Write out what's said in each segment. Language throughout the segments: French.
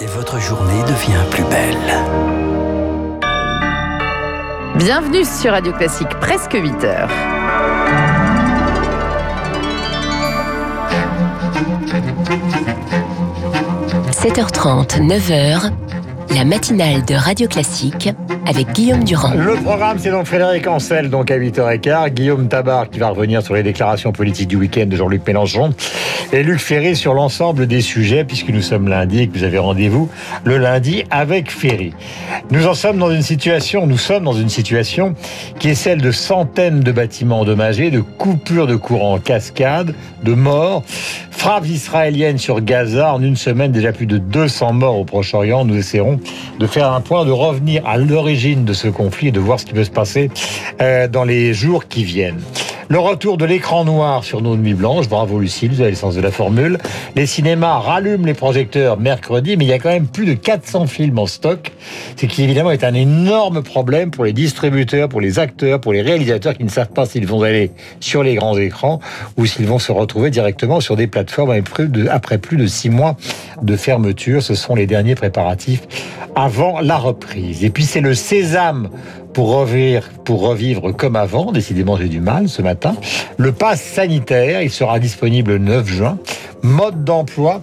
Et votre journée devient plus belle. Bienvenue sur Radio Classique, presque 8 heures. – 7h30, 9h, la matinale de Radio Classique avec Guillaume Durand. Le programme, c'est donc Frédéric Ancel, donc à 8h15, Guillaume Tabar qui va revenir sur les déclarations politiques du week-end de Jean-Luc Mélenchon, et Luc Ferry sur l'ensemble des sujets, puisque nous sommes lundi et que vous avez rendez-vous le lundi avec Ferry. Nous en sommes dans une situation, nous sommes dans une situation qui est celle de centaines de bâtiments endommagés, de coupures de courant en cascade, de morts, frappes israéliennes sur Gaza en une semaine, déjà plus de 200 morts au Proche-Orient. Nous essaierons de faire un point, de revenir à l'origine de ce conflit et de voir ce qui peut se passer euh, dans les jours qui viennent. Le retour de l'écran noir sur nos nuits blanches. Bravo Lucille, vous avez le sens de la formule. Les cinémas rallument les projecteurs mercredi, mais il y a quand même plus de 400 films en stock. Ce qui évidemment est un énorme problème pour les distributeurs, pour les acteurs, pour les réalisateurs qui ne savent pas s'ils vont aller sur les grands écrans ou s'ils vont se retrouver directement sur des plateformes après plus de six mois de fermeture. Ce sont les derniers préparatifs avant la reprise. Et puis c'est le sésame pour revivre, comme avant. Décidément, j'ai du mal ce matin. Le pass sanitaire, il sera disponible le 9 juin. Mode d'emploi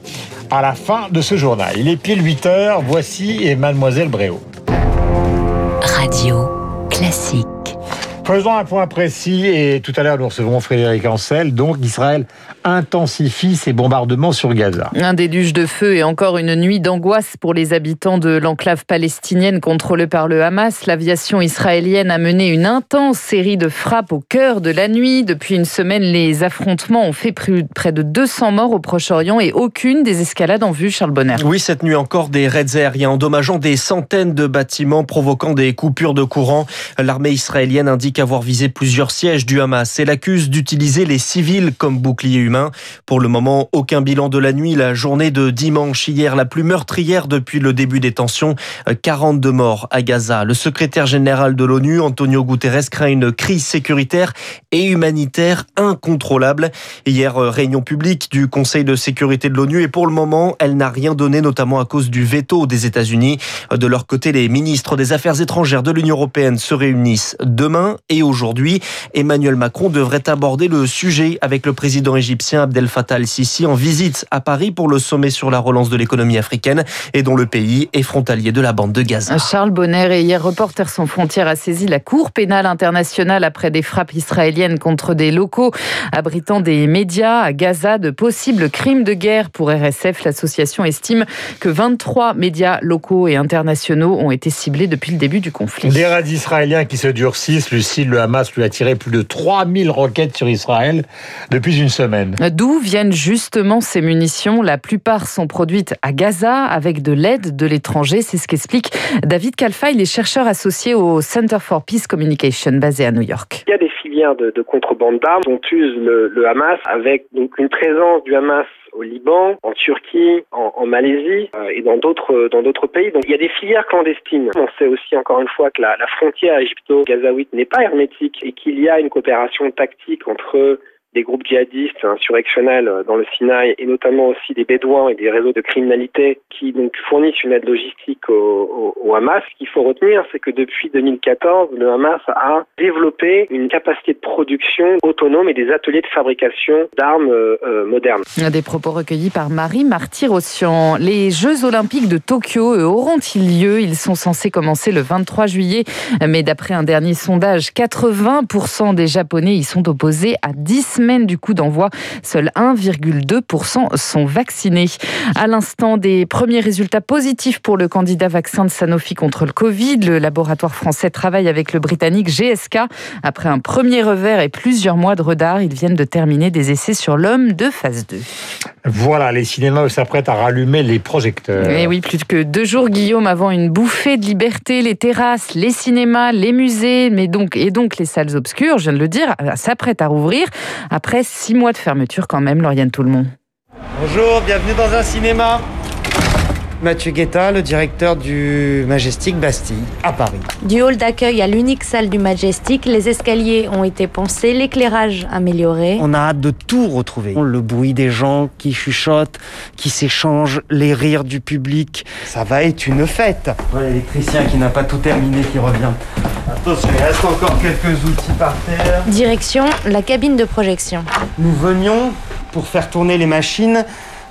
à la fin de ce journal. Il est pile 8 heures. Voici et Mademoiselle Bréau. Radio classique. Faisons un point précis et tout à l'heure nous recevons Frédéric Ancel. Donc Israël intensifie ses bombardements sur Gaza. Un déluge de feu et encore une nuit d'angoisse pour les habitants de l'enclave palestinienne contrôlée par le Hamas. L'aviation israélienne a mené une intense série de frappes au cœur de la nuit. Depuis une semaine, les affrontements ont fait près de 200 morts au Proche-Orient et aucune des escalades en vue, Charles Bonner. Oui, cette nuit encore des raids aériens endommageant des centaines de bâtiments, provoquant des coupures de courant. L'armée israélienne indique avoir visé plusieurs sièges du Hamas et l'accuse d'utiliser les civils comme bouclier humain. Pour le moment, aucun bilan de la nuit. La journée de dimanche hier, la plus meurtrière depuis le début des tensions, 42 morts à Gaza. Le secrétaire général de l'ONU, Antonio Guterres, craint une crise sécuritaire et humanitaire incontrôlable. Hier, réunion publique du Conseil de sécurité de l'ONU et pour le moment, elle n'a rien donné, notamment à cause du veto des États-Unis. De leur côté, les ministres des Affaires étrangères de l'Union européenne se réunissent demain et aujourd'hui, Emmanuel Macron devrait aborder le sujet avec le président égyptien Abdel Fattah el-Sisi en visite à Paris pour le sommet sur la relance de l'économie africaine et dont le pays est frontalier de la bande de Gaza. Charles Bonner et hier Reporters sans frontières a saisi la Cour pénale internationale après des frappes israéliennes contre des locaux abritant des médias à Gaza de possibles crimes de guerre pour RSF. L'association estime que 23 médias locaux et internationaux ont été ciblés depuis le début du conflit. Des raids israéliens qui se durcissent, Lucie le Hamas lui a tiré plus de 3000 roquettes sur Israël depuis une semaine. D'où viennent justement ces munitions? La plupart sont produites à Gaza avec de l'aide de l'étranger. C'est ce qu'explique David Kalfa. Il est chercheur associé au Center for Peace Communication basé à New York. Il y a des filières de, contrebande d'armes dont use le, le Hamas avec donc une présence du Hamas au Liban, en Turquie, en, Malaisie euh, et dans d'autres dans d'autres pays. Donc il y a des filières clandestines. On sait aussi encore une fois que la, la frontière égypto-gazaouite n'est pas hermétique et qu'il y a une coopération tactique entre des groupes djihadistes insurrectionnels dans le Sinaï et notamment aussi des Bédouins et des réseaux de criminalité qui donc fournissent une aide logistique au, au, Hamas. Ce qu'il faut retenir, c'est que depuis 2014, le Hamas a développé une capacité de production autonome et des ateliers de fabrication d'armes euh, modernes. Des propos recueillis par Marie Martyr-Ossian. Les Jeux Olympiques de Tokyo auront-ils lieu? Ils sont censés commencer le 23 juillet, mais d'après un dernier sondage, 80% des Japonais y sont opposés à 10 du coup d'envoi, seuls 1,2% sont vaccinés. À l'instant des premiers résultats positifs pour le candidat vaccin de Sanofi contre le Covid, le laboratoire français travaille avec le britannique GSK. Après un premier revers et plusieurs mois de retard, ils viennent de terminer des essais sur l'homme de phase 2. Voilà, les cinémas s'apprêtent à rallumer les projecteurs. Et oui, plus que deux jours, Guillaume, avant une bouffée de liberté, les terrasses, les cinémas, les musées, mais donc, et donc les salles obscures, je viens de le dire, s'apprêtent à rouvrir après six mois de fermeture quand même, Lauriane Tout-le-Monde. Bonjour, bienvenue dans un cinéma. Mathieu Guetta, le directeur du Majestic Bastille à Paris. Du hall d'accueil à l'unique salle du Majestic, les escaliers ont été pensés, l'éclairage amélioré. On a hâte de tout retrouver. Le bruit des gens qui chuchotent, qui s'échangent, les rires du public. Ça va être une fête. L'électricien qui n'a pas tout terminé qui revient. Attention, il reste encore quelques outils par terre. Direction la cabine de projection. Nous venions pour faire tourner les machines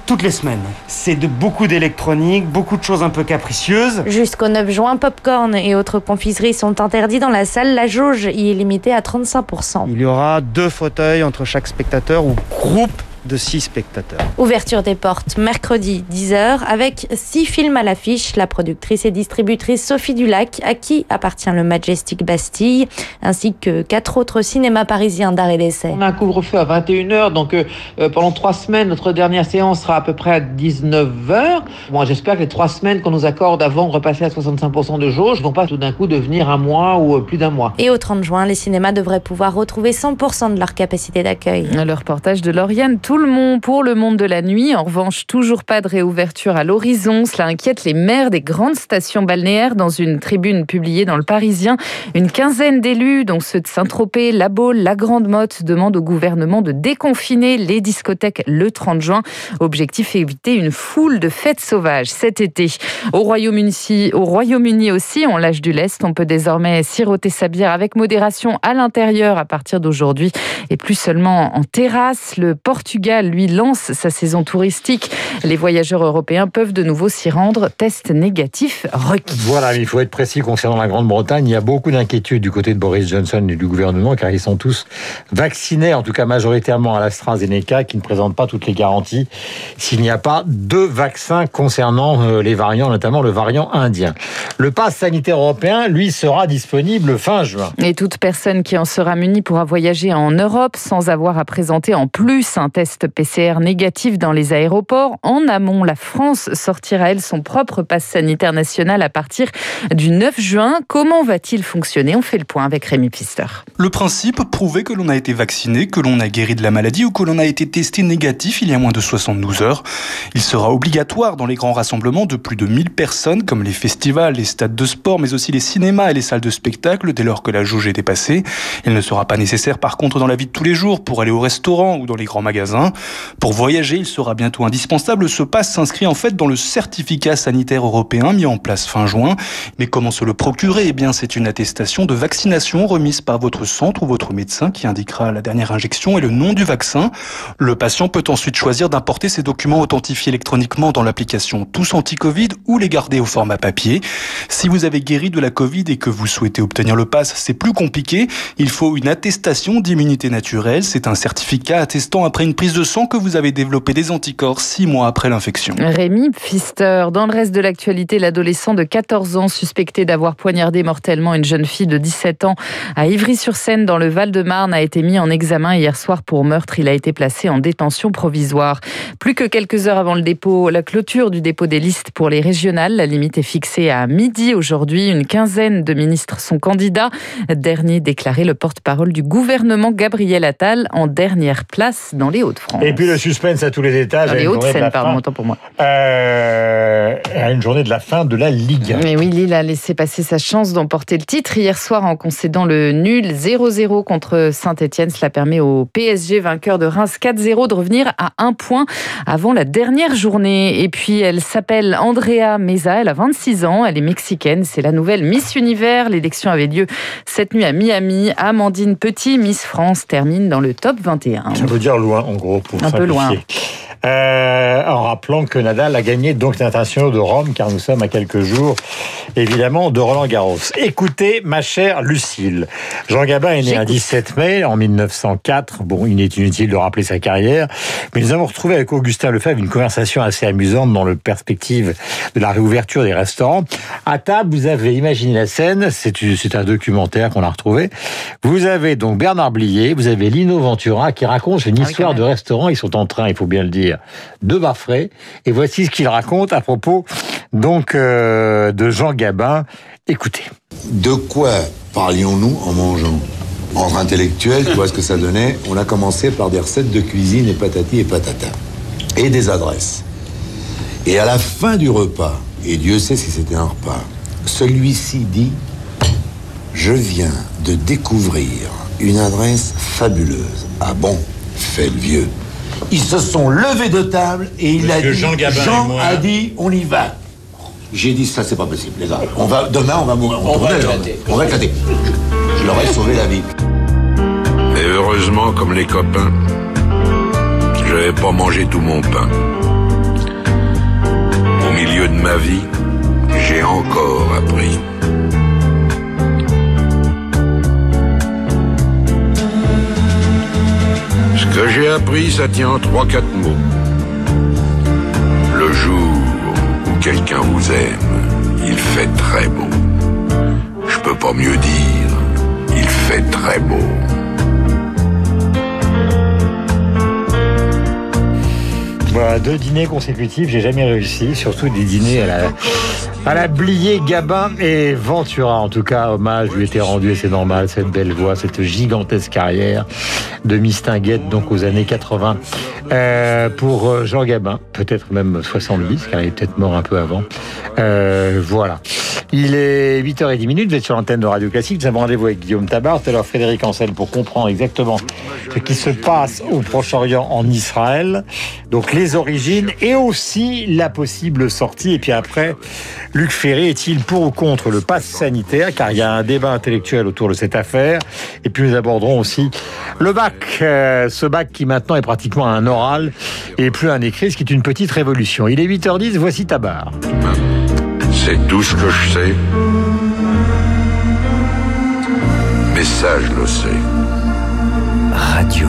toutes les semaines. C'est de beaucoup d'électronique, beaucoup de choses un peu capricieuses. Jusqu'au 9 juin, popcorn et autres confiseries sont interdits dans la salle. La jauge y est limitée à 35%. Il y aura deux fauteuils entre chaque spectateur ou groupe de 6 spectateurs. Ouverture des portes mercredi 10h avec 6 films à l'affiche. La productrice et distributrice Sophie Dulac, à qui appartient le Majestic Bastille, ainsi que quatre autres cinémas parisiens d'art et d'essai. On a un couvre-feu à 21h, donc euh, euh, pendant trois semaines, notre dernière séance sera à peu près à 19h. Moi, j'espère que les trois semaines qu'on nous accorde avant de repasser à 65% de jauge ne vont pas tout d'un coup devenir un mois ou euh, plus d'un mois. Et au 30 juin, les cinémas devraient pouvoir retrouver 100% de leur capacité d'accueil. Le reportage de Lauriane tout le monde pour le monde de la nuit. En revanche, toujours pas de réouverture à l'horizon. Cela inquiète les maires des grandes stations balnéaires. Dans une tribune publiée dans le Parisien, une quinzaine d'élus, dont ceux de Saint-Tropez, La Baule, La Grande Motte, demandent au gouvernement de déconfiner les discothèques le 30 juin. Objectif éviter une foule de fêtes sauvages cet été. Au Royaume-Uni au Royaume aussi, on lâche du lest. On peut désormais siroter sa bière avec modération à l'intérieur à partir d'aujourd'hui et plus seulement en terrasse. Le Portugal, lui, lance sa saison touristique. Les voyageurs européens peuvent de nouveau s'y rendre. Test négatif requis. Voilà, il faut être précis concernant la Grande-Bretagne. Il y a beaucoup d'inquiétudes du côté de Boris Johnson et du gouvernement car ils sont tous vaccinés, en tout cas majoritairement à l'AstraZeneca, qui ne présente pas toutes les garanties s'il n'y a pas deux vaccins concernant euh, les variants, notamment le variant indien. Le pass sanitaire européen, lui, sera disponible fin juin. Et toute personne qui en sera munie pourra voyager en Europe sans avoir à présenter en plus un test PCR PCR négatif dans les aéroports. En amont, la France sortira, elle, son propre passe sanitaire national à partir du 9 juin. Comment va-t-il fonctionner? On fait le point avec Rémi Pister. Le principe, prouver que l'on a été vacciné, que l'on a guéri de la maladie ou que l'on a été testé négatif il y a moins de 72 heures. Il sera obligatoire dans les grands rassemblements de plus de 1000 personnes, comme les festivals, les stades de sport, mais aussi les cinémas et les salles de spectacle, dès lors que la jauge est dépassée. Il ne sera pas nécessaire, par contre, dans la vie de tous les jours, pour aller au restaurant ou dans les grands magasins. Pour voyager, il sera bientôt indispensable. Ce passe s'inscrit en fait dans le certificat sanitaire européen mis en place fin juin. Mais comment se le procurer? Eh bien, c'est une attestation de vaccination remise par votre centre ou votre médecin qui indiquera la dernière injection et le nom du vaccin. Le patient peut ensuite choisir d'importer ces documents authentifiés électroniquement dans l'application Tous Anti-Covid ou les garder au format papier. Si vous avez guéri de la Covid et que vous souhaitez obtenir le passe, c'est plus compliqué. Il faut une attestation d'immunité naturelle. C'est un certificat attestant après une prise de sang que vous avez développé des anticorps six mois après l'infection. Rémi Pfister, dans le reste de l'actualité, l'adolescent de 14 ans suspecté d'avoir poignardé mortellement une jeune fille de 17 ans à Ivry-sur-Seine dans le Val-de-Marne a été mis en examen hier soir pour meurtre. Il a été placé en détention provisoire. Plus que quelques heures avant le dépôt, la clôture du dépôt des listes pour les régionales, la limite est fixée à midi aujourd'hui. Une quinzaine de ministres sont candidats. Dernier déclaré le porte-parole du gouvernement Gabriel Attal en dernière place dans les Hauts-de-France puis le suspense à tous les étages. Les Hauts-de-Seine, pardon, autant pour moi. Euh, à une journée de la fin de la Ligue. Mais oui, Lille a laissé passer sa chance d'emporter le titre hier soir en concédant le nul 0-0 contre Saint-Etienne. Cela permet au PSG, vainqueur de Reims 4-0, de revenir à un point avant la dernière journée. Et puis, elle s'appelle Andrea Meza, elle a 26 ans, elle est mexicaine, c'est la nouvelle Miss Univers. L'élection avait lieu cette nuit à Miami. Amandine Petit, Miss France, termine dans le top 21. Ça veut dire loin, en gros, pour un peu loin. Euh, en rappelant que Nadal a gagné donc l'international de Rome, car nous sommes à quelques jours, évidemment, de Roland Garros. Écoutez, ma chère Lucille, Jean Gabin est né un 17 mai en 1904. Bon, il est inutile de rappeler sa carrière, mais nous avons retrouvé avec Augustin Lefebvre une conversation assez amusante dans le perspective de la réouverture des restaurants. À table, vous avez imaginé la scène, c'est un documentaire qu'on a retrouvé. Vous avez donc Bernard Blier, vous avez Lino Ventura qui raconte une ah histoire de restaurant. Ils sont en train, il faut bien le dire, de Baffray. Et voici ce qu'il raconte à propos donc euh, de Jean Gabin. Écoutez. De quoi parlions-nous en mangeant? Entre intellectuels, tu vois ce que ça donnait? On a commencé par des recettes de cuisine et patati et patata. Et des adresses. Et à la fin du repas, et Dieu sait si c'était un repas, celui-ci dit Je viens de découvrir une adresse fabuleuse. Ah bon fait le vieux. Ils se sont levés de table et il a dit Jean Gabin et Jean moi. a dit on y va. J'ai dit ça c'est pas possible les gars. On va demain on va mourir. On, va tournait, là. éclater. On va éclater. Je, je leur ai sauvé la vie. Et heureusement, comme les copains, je n'avais pas mangé tout mon pain. Au milieu de ma vie, ça tient en trois, quatre mots. Le jour où quelqu'un vous aime, il fait très beau. Je peux pas mieux dire, il fait très beau. Voilà, deux dîners consécutifs, j'ai jamais réussi, surtout des dîners à la, à la Blier, Gabin et Ventura. En tout cas, hommage lui était rendu et c'est normal, cette belle voix, cette gigantesque carrière de Mistinguette, donc aux années 80. Euh, pour euh, Jean Gabin, peut-être même 70, car il est peut-être mort un peu avant. Euh, voilà. Il est 8h10, vous êtes sur l'antenne de Radio Classique, nous avons rendez-vous avec Guillaume Tabar, tout à l'heure Frédéric Ancel pour comprendre exactement ce qui se passe au Proche-Orient en Israël, donc les origines et aussi la possible sortie. Et puis après, Luc Ferry est-il pour ou contre le pass sanitaire, car il y a un débat intellectuel autour de cette affaire. Et puis nous aborderons aussi le bac, euh, ce bac qui maintenant est pratiquement un oral et plus un écrit, ce qui est une petite révolution. Il est 8h10, voici Tabar. C'est tout ce que je sais. Mais ça, le sais. Radio